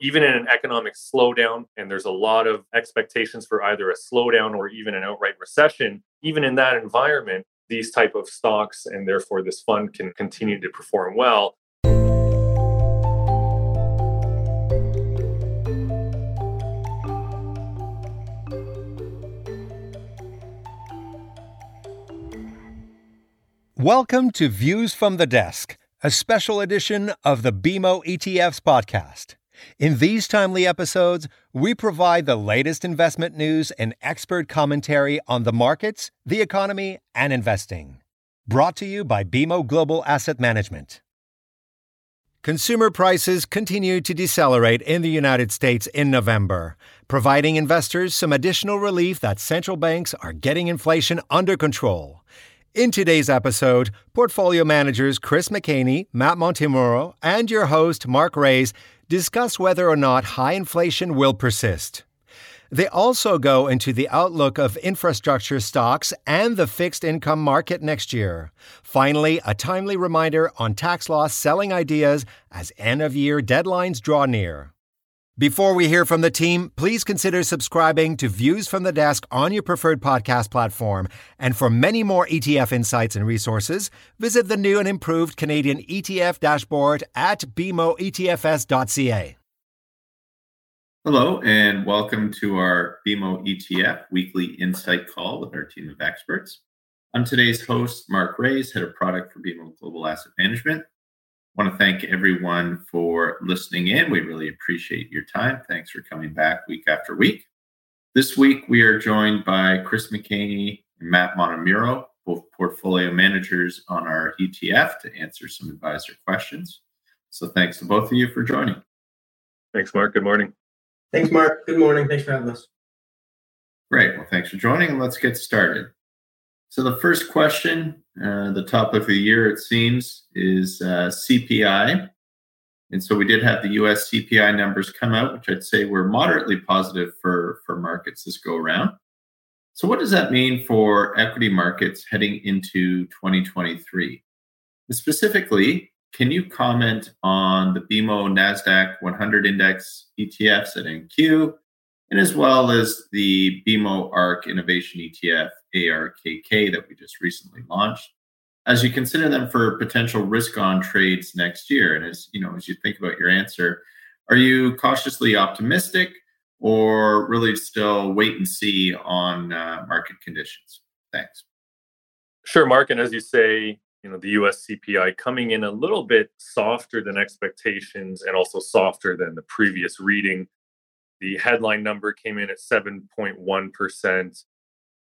even in an economic slowdown, and there's a lot of expectations for either a slowdown or even an outright recession, even in that environment, these type of stocks and therefore this fund can continue to perform well. Welcome to Views from the Desk, a special edition of the BMO ETFs podcast. In these timely episodes, we provide the latest investment news and expert commentary on the markets, the economy, and investing. Brought to you by BMO Global Asset Management. Consumer prices continued to decelerate in the United States in November, providing investors some additional relief that central banks are getting inflation under control. In today's episode, portfolio managers Chris McHaney, Matt Montemurro, and your host Mark Raes discuss whether or not high inflation will persist. They also go into the outlook of infrastructure stocks and the fixed income market next year. Finally, a timely reminder on tax loss selling ideas as end of year deadlines draw near. Before we hear from the team, please consider subscribing to Views from the Desk on your preferred podcast platform. And for many more ETF insights and resources, visit the new and improved Canadian ETF dashboard at bmoetfs.ca. Hello, and welcome to our BMO ETF weekly insight call with our team of experts. I'm today's host, Mark Raes, head of product for BMO Global Asset Management want to thank everyone for listening in. We really appreciate your time. Thanks for coming back week after week. This week, we are joined by Chris McHaney and Matt Montemurro, both portfolio managers on our ETF, to answer some advisor questions. So thanks to both of you for joining. Thanks, Mark. Good morning. Thanks, Mark. Good morning. Thanks for having us. Great. Well, thanks for joining, and let's get started. So the first question, uh, the topic of the year, it seems, is uh, CPI. And so we did have the US CPI numbers come out, which I'd say were moderately positive for, for markets this go around. So, what does that mean for equity markets heading into 2023? And specifically, can you comment on the BMO NASDAQ 100 index ETF ZNQ and as well as the BMO ARK Innovation ETF, ARKK, that we just recently launched. As you consider them for potential risk on trades next year, and as you know, as you think about your answer, are you cautiously optimistic or really still wait and see on uh, market conditions? Thanks. Sure, Mark. And as you say, you know, the US CPI coming in a little bit softer than expectations and also softer than the previous reading. The headline number came in at 7.1%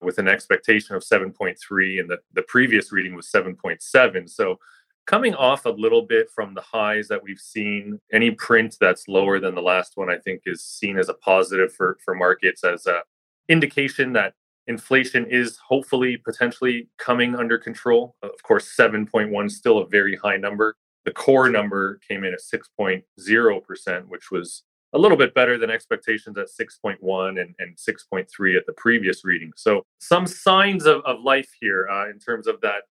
with an expectation of 7.3 and the, the previous reading was 7.7. So coming off a little bit from the highs that we've seen, any print that's lower than the last one, I think is seen as a positive for, for markets as a indication that inflation is hopefully potentially coming under control. Of course, 7.1 is still a very high number. The core number came in at 6.0%, which was a little bit better than expectations at 6.1 and, and 6.3 at the previous reading. So some signs of, of life here uh, in terms of that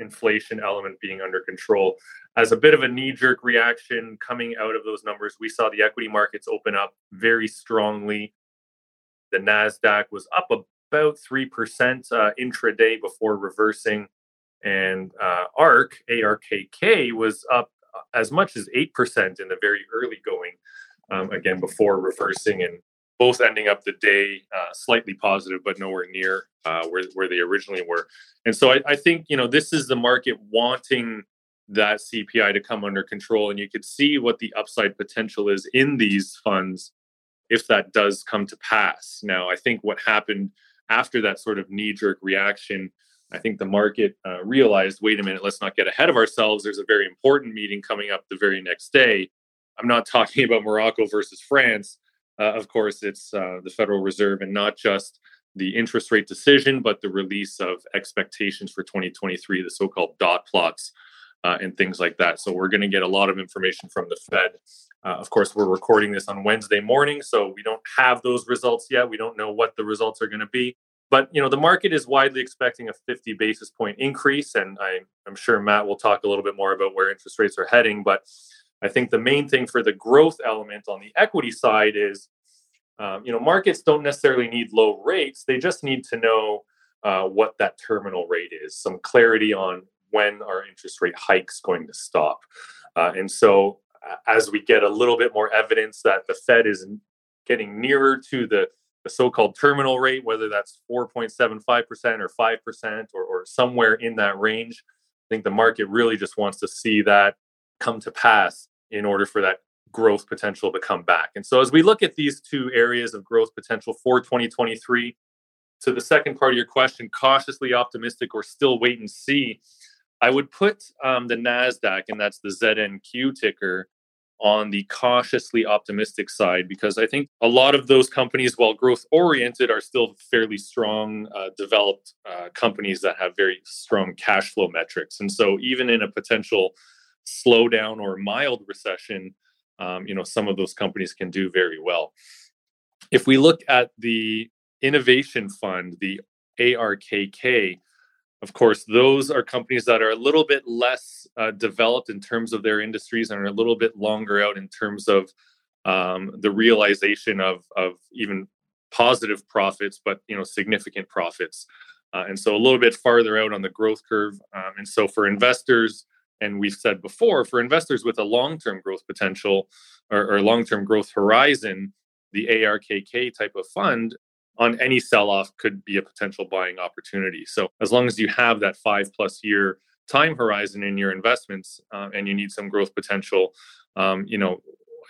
inflation element being under control. As a bit of a knee jerk reaction coming out of those numbers, we saw the equity markets open up very strongly. The NASDAQ was up about 3% uh, intraday before reversing. And uh, ARK, ARKK, was up as much as 8% in the very early going um, again before reversing and both ending up the day uh, slightly positive, but nowhere near uh, where where they originally were. And so I, I, think you know this is the market wanting that CPI to come under control, and you could see what the upside potential is in these funds if that does come to pass. Now, I think what happened after that sort of knee jerk reaction. I think the market uh, realized, wait a minute, let's not get ahead of ourselves. There's a very important meeting coming up the very next day I'm not talking about Morocco versus France. Uh, of course, it's uh, the Federal Reserve and not just the interest rate decision, but the release of expectations for 2023, the so called dot plots uh, and things like that. So, we're going to get a lot of information from the Fed. Uh, of course, we're recording this on Wednesday morning, so we don't have those results yet. We don't know what the results are going to be. But you know, the market is widely expecting a 50 basis point increase, and I, I'm sure Matt will talk a little bit more about where interest rates are heading. But I think the main thing for the growth element on the equity side is, um, you know, markets don't necessarily need low rates. They just need to know uh, what that terminal rate is, some clarity on when our interest rate hikes going to stop. Uh, and so, as we get a little bit more evidence that the Fed is getting nearer to the, the so-called terminal rate, whether that's 4.75% or 5% or, or somewhere in that range, I think the market really just wants to see that come to pass in order for that growth potential to come back. And so as we look at these two areas of growth potential for 2023, to the second part of your question, cautiously optimistic or still wait and see, I would put um, the NASDAQ, and that's the ZNQ ticker, on the cautiously optimistic side because I think a lot of those companies, while growth oriented, are still fairly strong, uh, developed uh, companies that have very strong cash flow metrics. And so, even in a potential slowdown or mild recession, um, you know, some of those companies can do very well. If we look at the innovation fund, the ARKK, of course, those are companies that are a little bit less uh, developed in terms of their industries and are a little bit longer out in terms of um, the realization of, of even positive profits, but you know significant profits. Uh, and so a little bit farther out on the growth curve. Um, and so for investors, and we've said before, for investors with a long-term growth potential or, or long-term growth horizon, the ARKK type of fund on any sell-off could be a potential buying opportunity. So as long as you have that five plus year time horizon in your investments uh, and you need some growth potential, um, you know,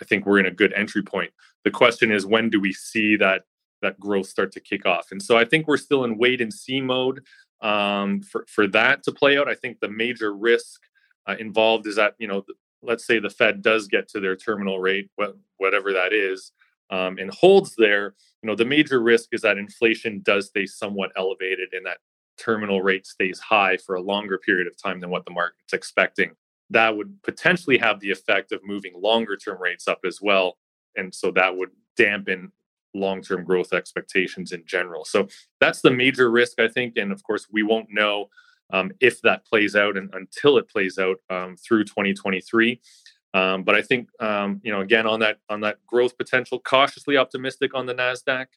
I think we're in a good entry point. The question is, when do we see that that growth start to kick off? And so I think we're still in wait and see mode um, for for that to play out. I think the major risk uh, involved is that you know, let's say the Fed does get to their terminal rate, whatever that is, um, and holds there. You know, the major risk is that inflation does stay somewhat elevated, and that terminal rate stays high for a longer period of time than what the market's expecting. That would potentially have the effect of moving longer term rates up as well. And so that would dampen long term growth expectations in general. So that's the major risk, I think. And of course, we won't know um, if that plays out and until it plays out um, through 2023. Um, but I think um, you know again on that on that growth potential, cautiously optimistic on the Nasdaq,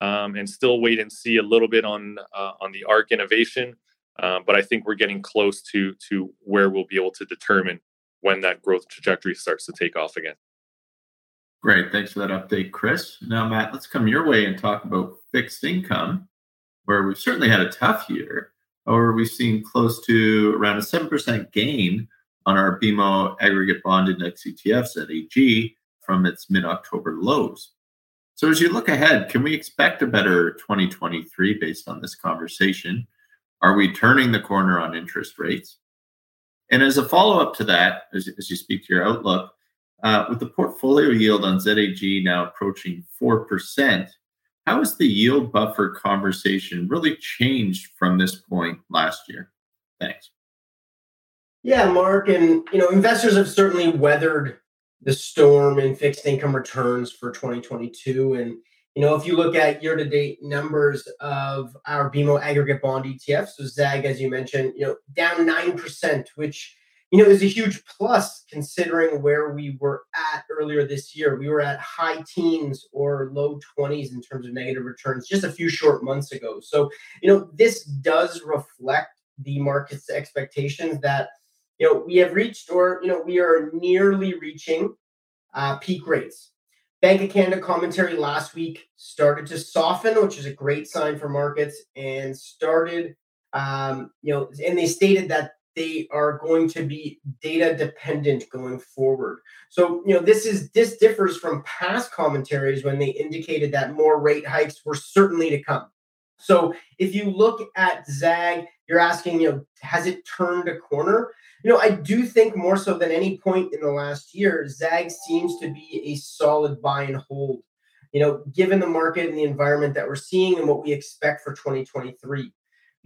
um, and still wait and see a little bit on uh, on the ARK innovation. Uh, but I think we're getting close to to where we'll be able to determine when that growth trajectory starts to take off again. Great, thanks for that update, Chris. Now, Matt, let's come your way and talk about fixed income, where we've certainly had a tough year or we've seen close to around a 7% gain on our BMO aggregate bond index ETF ZAG from its mid October lows. So, as you look ahead, can we expect a better 2023 based on this conversation? Are we turning the corner on interest rates? And as a follow up to that, as, as, you speak to your outlook, uh, with the portfolio yield on ZAG now approaching 4%, how has the yield buffer conversation really changed from this point last year? Thanks. Yeah, Mark, and you know, investors have certainly weathered the storm in fixed income returns for 2022. And you know, if you look at year-to-date numbers of our BMO aggregate bond ETFs, so ZAG, as you mentioned, you know, down nine percent, which you know, is a huge plus considering where we were at earlier this year. We were at high teens or low 20s in terms of negative returns just a few short months ago. So, you know, this does reflect the market's expectations that, you know, we have reached or, you know, we are nearly reaching uh, peak rates. Bank of Canada commentary last week started to soften, which is a great sign for markets, and started, um, you know, and they stated that they are going to be data dependent going forward. So, you know, this is this differs from past commentaries when they indicated that more rate hikes were certainly to come. So, if you look at ZAG, you're asking, you know, has it turned a corner? You know, I do think more so than any point in the last year, ZAG seems to be a solid buy and hold. You know, given the market and the environment that we're seeing and what we expect for 2023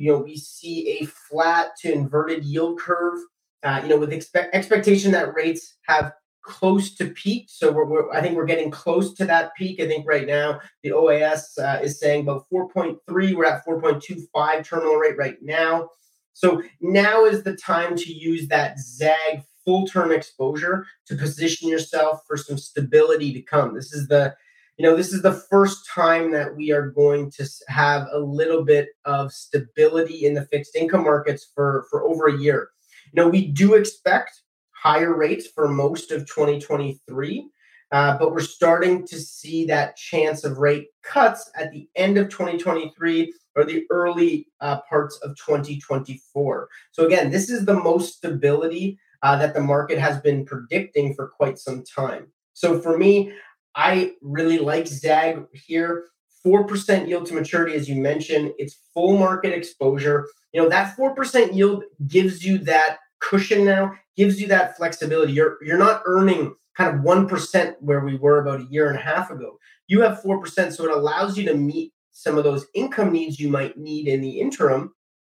you know, we see a flat to inverted yield curve, uh, you know, with expect expectation that rates have close to peak. So we're, we're, I think we're getting close to that peak. I think right now the OAS uh, is saying about 4.3. We're at 4.25 terminal rate right now. So now is the time to use that ZAG full term exposure to position yourself for some stability to come. This is the you know, this is the first time that we are going to have a little bit of stability in the fixed income markets for, for over a year. You know, we do expect higher rates for most of 2023, uh, but we're starting to see that chance of rate cuts at the end of 2023 or the early uh, parts of 2024. So, again, this is the most stability uh, that the market has been predicting for quite some time. So, for me, I really like ZAG here. 4% yield to maturity, as you mentioned, it's full market exposure. You know, that 4% yield gives you that cushion now, gives you that flexibility. You're you're not earning kind of 1% where we were about a year and a half ago. You have 4%, so it allows you to meet some of those income needs you might need in the interim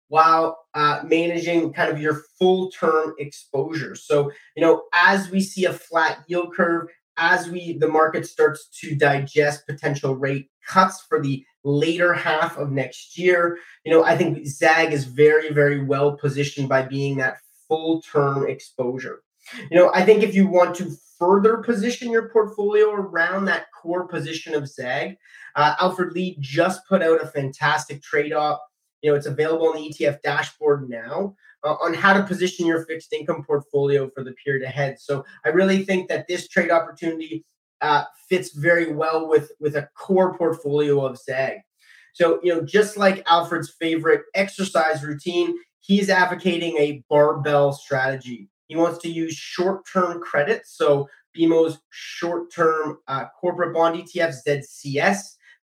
while uh, managing kind of your full term exposure. So, you know, as we see a flat yield curve, as we the market starts to digest potential rate cuts for the later half of next year you know i think zag is very very well positioned by being that full term exposure. You know i think if you want to further position your portfolio around that core position of zag uh, alfred lee just put out a fantastic trade off you know it's available on the etf dashboard now uh, on how to position your fixed income portfolio for the period ahead. So I really think that this trade opportunity uh, fits very well with with a core portfolio of ZAG. So you know, just like Alfred's favorite exercise routine, he's advocating a barbell strategy. He wants to use short-term credits, so BMO's short-term uh, corporate bond ETF ZCS,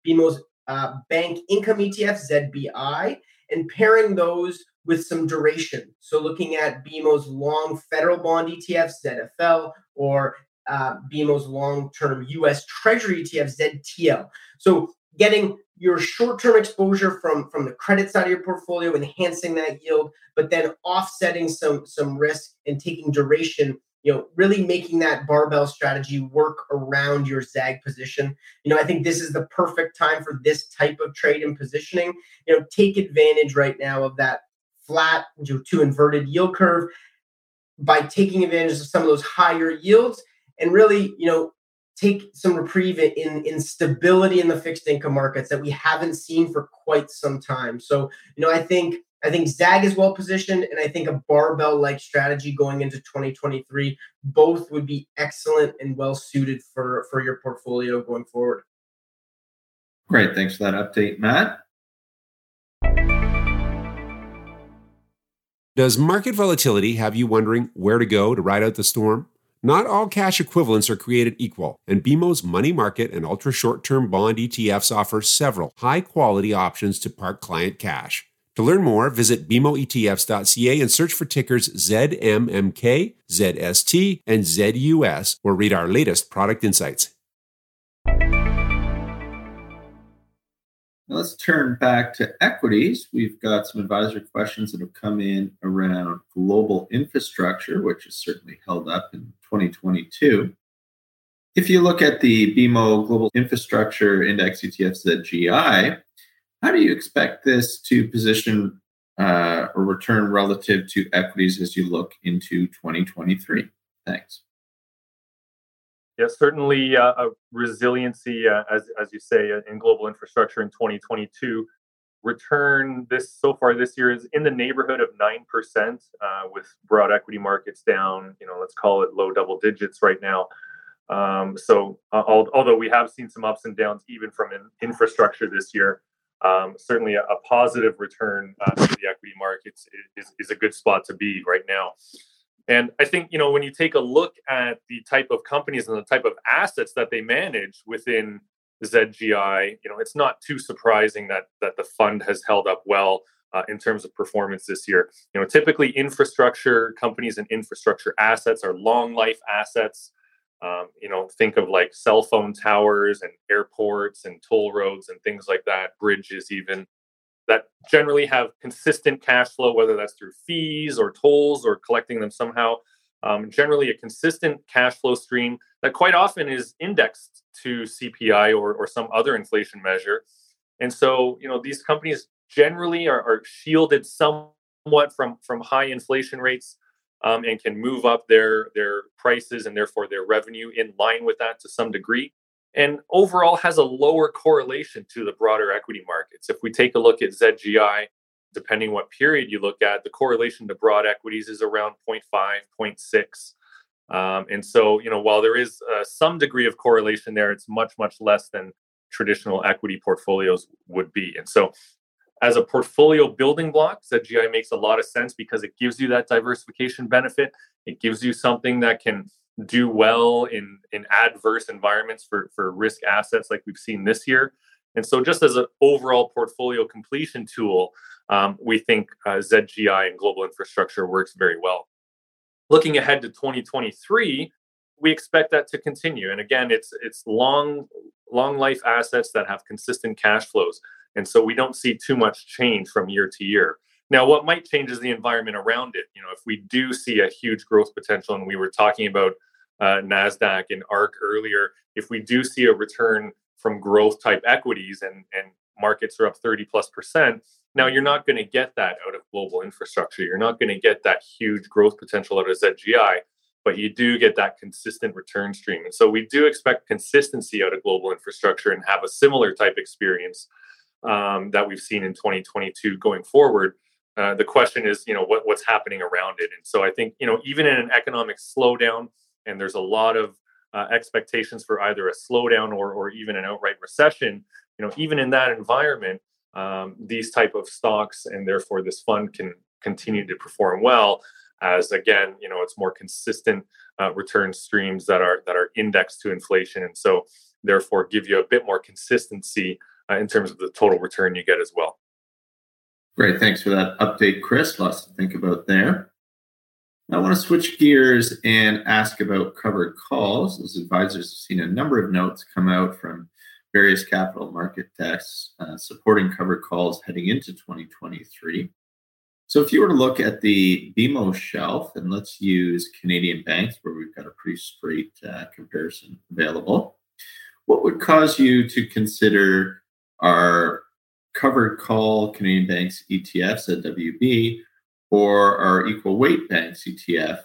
BMO's uh, bank income ETF ZBI, and pairing those with some duration. So looking at BMO's long federal bond ETF, ZFL, or uh, BMO's long-term U.S. Treasury ETF, ZTL. So getting your short-term exposure from from the credit side of your portfolio, enhancing that yield, but then offsetting some some risk and taking duration. You know, really making that barbell strategy work around your ZAG position. You know, I think this is the perfect time for this type of trade and positioning. You know, take advantage right now of that flat to inverted yield curve by taking advantage of some of those higher yields and really, you know, take some reprieve in in stability in the fixed income markets that we haven't seen for quite some time. So, you know, I think I think Zag is well positioned, and I think a barbell like strategy going into 2023 both would be excellent and well suited for for your portfolio going forward. Great, thanks for that update, Matt. Does market volatility have you wondering where to go to ride out the storm? Not all cash equivalents are created equal, and BMO's money market and ultra short term bond ETFs offer several high quality options to park client cash. To learn more, visit BMOETFs.ca and search for tickers ZMMK, ZST, and ZUS, or read our latest product insights. Now let's turn back to equities. We've got some advisor questions that have come in around global infrastructure, which has certainly held up in 2022. If you look at the BMO Global Infrastructure Index ETF ZGI, how do you expect this to position uh, or return relative to equities as you look into 2023? Thanks. Yeah, certainly uh, a resiliency, uh, as as you say, uh, in global infrastructure in 2022. Return this so far this year is in the neighborhood of nine percent, uh, with broad equity markets down. You know, let's call it low double digits right now. Um, so, uh, although we have seen some ups and downs even from in infrastructure this year, um, certainly a, a, positive return uh, to the equity markets is, is a good spot to be right now. And I think, you know, when you take a look at the type of companies and the type of assets that they manage within ZGI, you know, it's not too surprising that that the fund has held up well uh, in terms of performance this year. You know, typically infrastructure companies and infrastructure assets are long life assets. Um, you know, think of like cell phone towers and airports and toll roads and things like that, bridges even that generally have consistent cash flow, whether that's through fees or tolls or collecting them somehow. Um, generally, a consistent cash flow stream that quite often is indexed to CPI or, or some other inflation measure. And so, you know, these companies generally are, are shielded somewhat from, from high inflation rates. um, and can move up their their prices and therefore their revenue in line with that to some degree and overall has a lower correlation to the broader equity markets. If we take a look at zgi depending what period you look at the correlation to broad equities is around 0.5 0.6 um, and so you know while there is uh, some degree of correlation there it's much much less than traditional equity portfolios would be. And so as a portfolio building block, ZGI makes a lot of sense because it gives you that diversification benefit. It gives you something that can do well in in adverse environments for for risk assets like we've seen this year. And so, just as an overall portfolio completion tool, um, we think uh, ZGI and global infrastructure works very well. Looking ahead to 2023, we expect that to continue. And again, it's it's long long life assets that have consistent cash flows. And so we don't see too much change from year to year. Now, what might change is the environment around it. You know, if we do see a huge growth potential, and we were talking about uh, NASDAQ and ARK earlier, if we do see a return from growth type equities and, and markets are up 30 plus percent, now you're not going to get that out of global infrastructure. You're not going to get that huge growth potential out of ZGI, but you do get that consistent return stream. And so we do expect consistency out of global infrastructure and have a similar type experience um, that we've seen in 2022 going forward. Uh, the question is, you know, what, what's happening around it. And so I think, you know, even in an economic slowdown, and there's a lot of uh, expectations for either a slowdown or, or even an outright recession, you know, even in that environment, um, these type of stocks and therefore this fund can continue to perform well as again, you know, it's more consistent uh, return streams that are that are indexed to inflation, and so therefore give you a bit more consistency uh, in terms of the total return you get as well. Great. Thanks for that update, Chris. Lots to think about there. I want to switch gears and ask about covered calls. As advisors have seen a number of notes come out from various capital market desks uh, supporting covered calls heading into 2023. So, if you were to look at the BMO shelf, and let's use Canadian banks, where we've got a pretty straight uh, comparison available, what would cause you to consider our covered call Canadian banks ETF ZWB or our equal weight banks ETF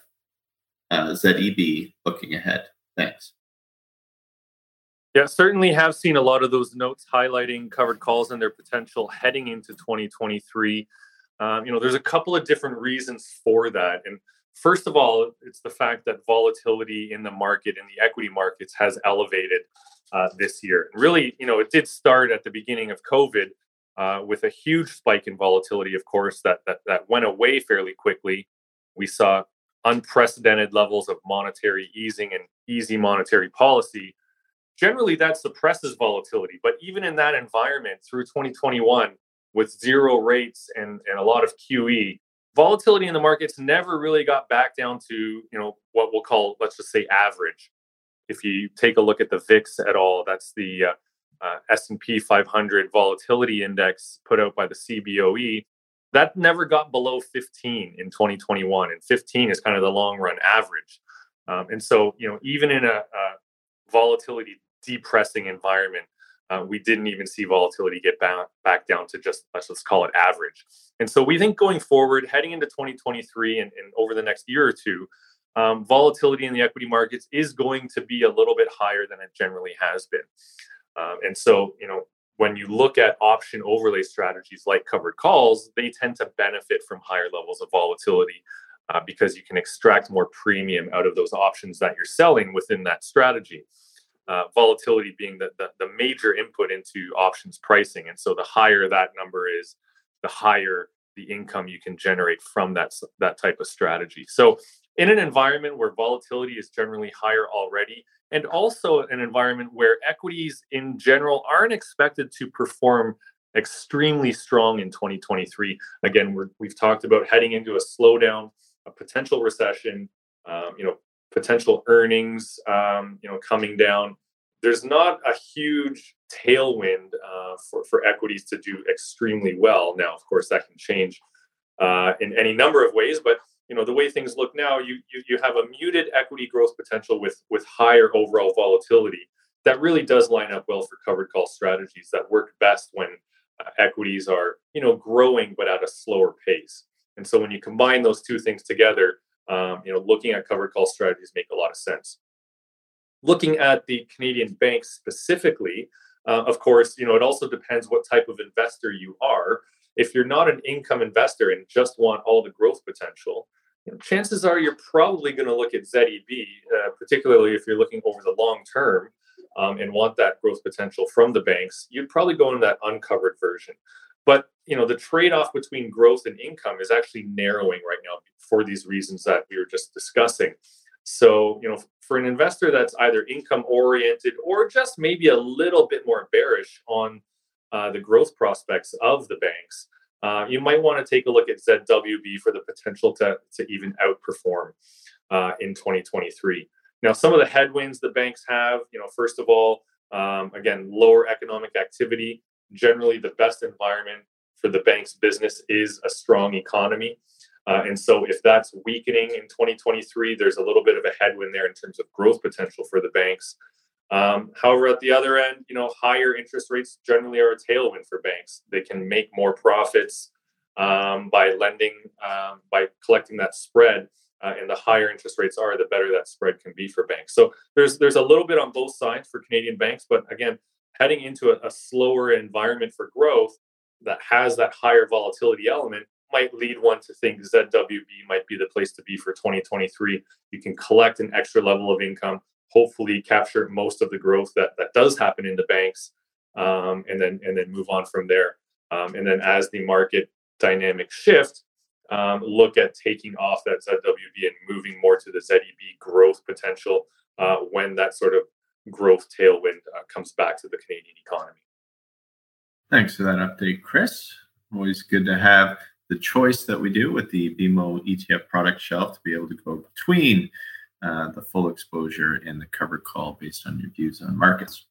uh, ZEB looking ahead? Thanks. Yeah, certainly have seen a lot of those notes highlighting covered calls and their potential heading into 2023. Um, you know, there's a couple of different reasons for that. And first of all, it's the fact that volatility in the market, in the equity markets, has elevated uh, this year. Really, you know, it did start at the beginning of COVID uh, with a huge spike in volatility, of course, that, that, that went away fairly quickly. We saw unprecedented levels of monetary easing and easy monetary policy. Generally, that suppresses volatility. But even in that environment through 2021, with zero rates and, and a lot of QE, volatility in the markets never really got back down to you know what we'll call let's just say average if you take a look at the VIX at all, that's the uh, uh, S&P 500 volatility index put out by the CBOE. That never got below 15 in 2021, and 15 is kind of the long run average. Um, and so, you know, even in a, a volatility depressing environment, uh, we didn't even see volatility get back, back down to just let's just call it average. And so we think going forward, heading into 2023 and, and over the next year or two, um, volatility in the equity markets is going to be a little bit higher than it generally has been. Um, and so, you know, when you look at option overlay strategies like covered calls, they tend to benefit from higher levels of volatility uh, because you can extract more premium out of those options that you're selling within that strategy. Uh, volatility being the, the, the major input into options pricing. And so the higher that number is, the higher the income you can generate from that, that type of strategy. So in an environment where volatility is generally higher already, and also an environment where equities in general aren't expected to perform extremely strong in 2023. Again, we have talked about heading into a slowdown, a potential recession, um, you know, potential earnings, um, you know, coming down. There's not a huge tailwind uh, for for equities to do extremely well. Now, of course, that can change uh, in any number of ways, but you know the way things look now you, you you have a muted equity growth potential with with higher overall volatility that really does line up well for covered call strategies that work best when uh, equities are you know growing but at a slower pace and so when you combine those two things together um, you know, looking at covered call strategies make a lot of sense. Looking at the Canadian banks specifically, uh, of course, you know, it also depends what type of investor you are. If you're not an income investor and just want all the growth potential, chances are you're probably going to look at ZEB, uh, particularly if you're looking over the long term um, and want that growth potential from the banks. You'd probably go in that uncovered version. But you know, the trade-off between growth and income is actually narrowing right now for these reasons that we were just discussing. So, you know, for an investor that's either income oriented or just maybe a little bit more bearish on uh, the growth prospects of the banks, uh, you might want to take a look at ZWB for the potential to, to even outperform uh, in 2023. Now, some of the headwinds the banks have, you know, first of all, um, again, lower economic activity. Generally, the best environment for the bank's business is a strong economy. Uh, and so, if that's weakening in 2023, there's a little bit of a headwind there in terms of growth potential for the banks. Um, however, at the other end, you know, higher interest rates generally are a tailwind for banks. They can make more profits um, by lending, um, by collecting that spread. Uh, and the higher interest rates are, the better that spread can be for banks. So there's there's a little bit on both sides for Canadian banks, but again, heading into a, a slower environment for growth that has that higher volatility element might lead one to think ZWB might be the place to be for 2023. You can collect an extra level of income, hopefully capture most of the growth that that does happen in the banks, um, and then and then move on from there. Um, and then as the market dynamic shift, um, look at taking off that ZWB and moving more to the ZEB growth potential uh, when that sort of growth tailwind uh, comes back to the Canadian economy. Thanks for that update, Chris. Always good to have the choice that we do with the BMO ETF product shelf to be able to go between uh, the full exposure and the covered call based on your views on markets.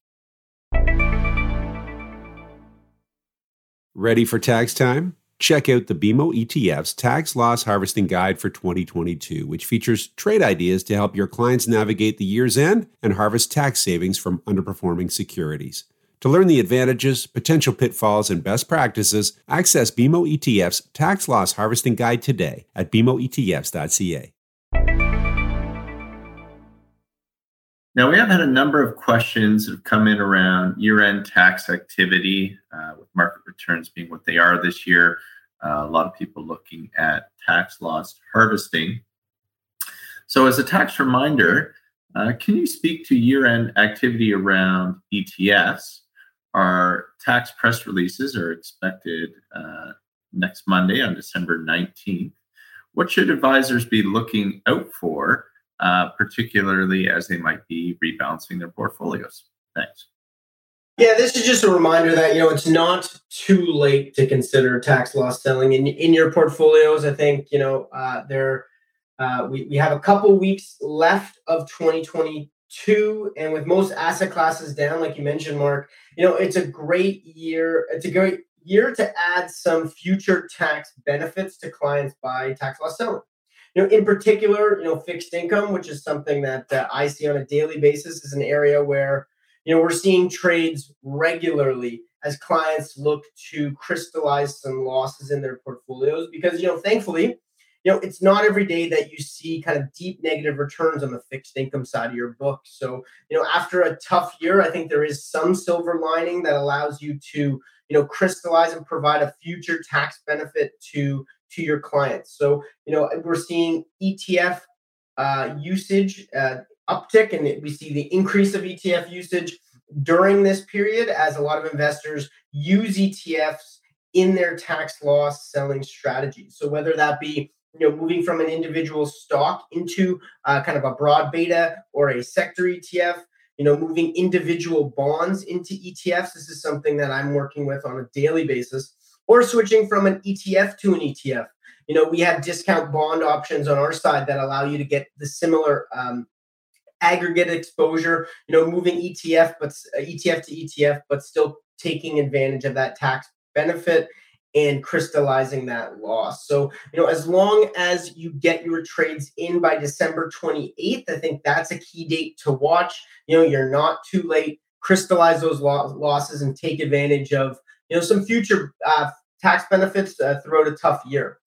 Ready for tax time? Check out the BMO ETF's Tax Loss Harvesting Guide for 2022, which features trade ideas to help your clients navigate the year's end and harvest tax savings from underperforming securities. To learn the advantages, potential pitfalls, and best practices, access BMO ETF's Tax Loss Harvesting Guide today at bmoetfs.ca. Now, we have had a number of questions that have come in around year end tax activity, uh, with market returns being what they are this year. Uh, a lot of people looking at tax loss harvesting. So, as a tax reminder, uh, can you speak to year end activity around ETFs? Our tax press releases are expected uh, next Monday on December 19th. What should advisors be looking out for, uh, particularly as they might be rebalancing their portfolios? Thanks. Yeah, this is just a reminder that you know it's not too late to consider tax loss selling in in your portfolios. I think you know uh, there uh, we we have a couple weeks left of 2022, and with most asset classes down like you mentioned mark you know it's a great year it's a great year to add some future tax benefits to clients by tax loss selling you know in particular you know fixed income which is something that uh, i see on a daily basis is an area where you know we're seeing trades regularly as clients look to crystallize some losses in their portfolios because you know thankfully you know, it's not every day that you see kind of deep negative returns on the fixed income side of your book. So, you know, after a tough year, I think there is some silver lining that allows you to, you know, crystallize and provide a future tax benefit to to your clients. So, you know, we're seeing ETF uh, usage uh, uptick, and we see the increase of ETF usage during this period as a lot of investors use ETFs in their tax loss selling strategies. So whether that be you know, moving from an individual stock into uh, kind of a broad beta or a sector ETF, you know, moving individual bonds into ETFs. This is something that I'm working with on a daily basis, or switching from an ETF to an ETF. You know, we have discount bond options on our side that allow you to get the similar um, aggregate exposure. You know, moving ETF, but uh, ETF to ETF, but still taking advantage of that tax benefit and crystallizing that loss. So, you know, as long as you get your trades in by December 28th, I think that's a key date to watch. You know, you're not too late. Crystallize those lo- losses and take advantage of, you know, some future uh, tax benefits uh, throughout a tough year.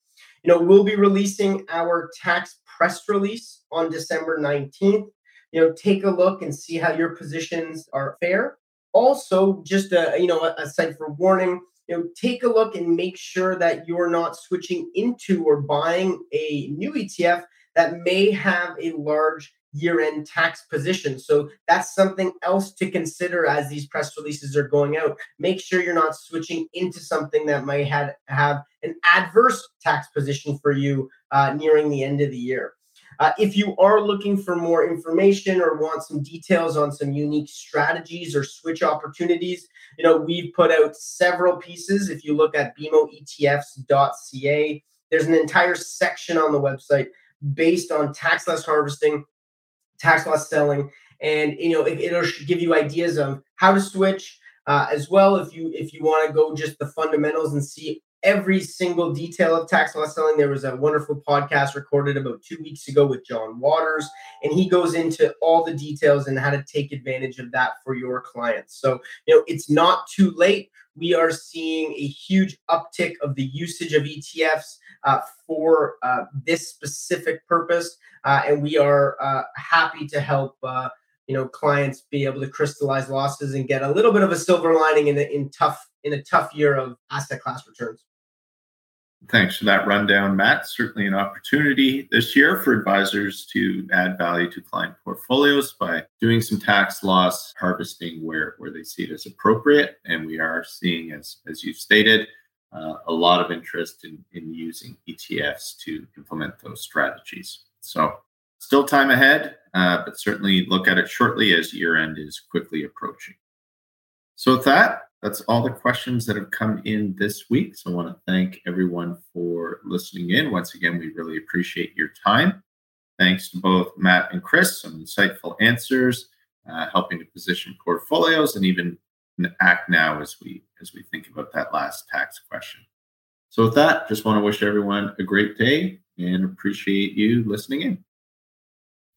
You know, we'll be releasing our tax press release on December 19th. You know, take a look and see how your positions are fair. Also, just a you know, aside for warning, you know, take a look and make sure that you're not switching into or buying a new ETF that may have a large year end tax position. So that's something else to consider as these press releases are going out. Make sure you're not switching into something that might have, have an adverse tax position for you uh, nearing the end of the year. Uh, if you are looking for more information or want some details on some unique strategies or switch opportunities, you know, we've put out several pieces. If you look at bmoetfs.ca, there's an entire section on the website based on tax loss harvesting, tax loss selling, and you know, it, will give you ideas of how to switch. Uh, as well, if you if you want to go just the fundamentals and see every single detail of tax loss selling. There was a wonderful podcast recorded about two weeks ago with John Waters, and he goes into all the details and how to take advantage of that for your clients. So, you know, it's not too late. We are seeing a huge uptick of the usage of ETFs uh, for uh, this specific purpose, uh, and we are uh, happy to help uh, you know clients be able to crystallize losses and get a little bit of a silver lining in, in tough in a tough year of asset class returns. Thanks for that rundown, Matt. Certainly an opportunity this year for advisors to add value to client portfolios by doing some tax loss harvesting where, where they see it as appropriate. And we are seeing, as, as you stated, uh, a lot of interest in, in using ETFs to implement those strategies. So, still time ahead, uh, but certainly look at it shortly as year end is quickly approaching. So, with that, that's all the questions that have come in this week. So I want to thank everyone for listening in. Once again, we really appreciate your time. Thanks to both Matt and Chris, some insightful answers, uh, helping to position portfolios and even act now as we as we think about that last tax question. So with that, just want to wish everyone a great day and appreciate you listening in.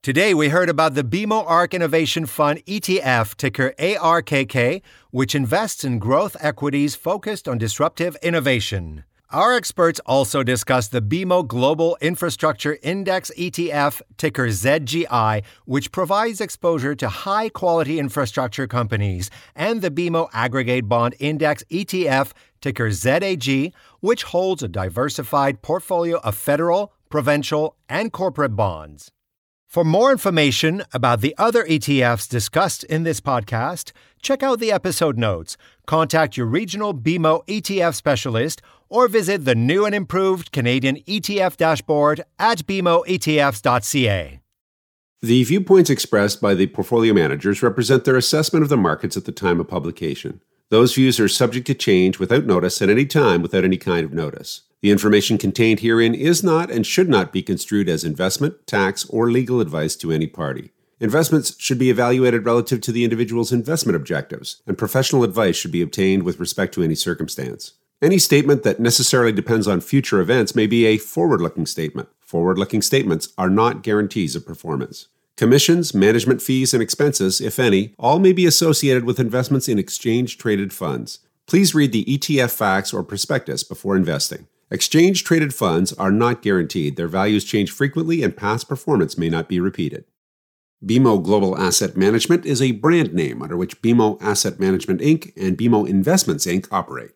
Today, we heard about the BMO ARK Innovation Fund ETF, ticker ARKK, which invests in growth equities focused on disruptive innovation. Our experts also discussed the BMO Global Infrastructure Index ETF, ticker ZGI, which provides exposure to high quality infrastructure companies, and the BMO Aggregate Bond Index ETF, ticker ZAG, which holds a diversified portfolio of federal, provincial, and corporate bonds. For more information about the other ETFs discussed in this podcast, check out the episode notes, contact your regional BMO ETF specialist, or visit the new and improved Canadian ETF dashboard at bmoetfs.ca. The viewpoints expressed by the portfolio managers represent their assessment of the markets at the time of publication. Those views are subject to change without notice at any time without any kind of notice. The information contained herein is not and should not be construed as investment, tax, or legal advice to any party. Investments should be evaluated relative to the individual's investment objectives, and professional advice should be obtained with respect to any circumstance. Any statement that necessarily depends on future events may be a forward looking statement. Forward looking statements are not guarantees of performance. Commissions, management fees, and expenses, if any, all may be associated with investments in exchange traded funds. Please read the ETF facts or prospectus before investing. Exchange traded funds are not guaranteed, their values change frequently, and past performance may not be repeated. BMO Global Asset Management is a brand name under which BMO Asset Management Inc. and BMO Investments Inc. operate.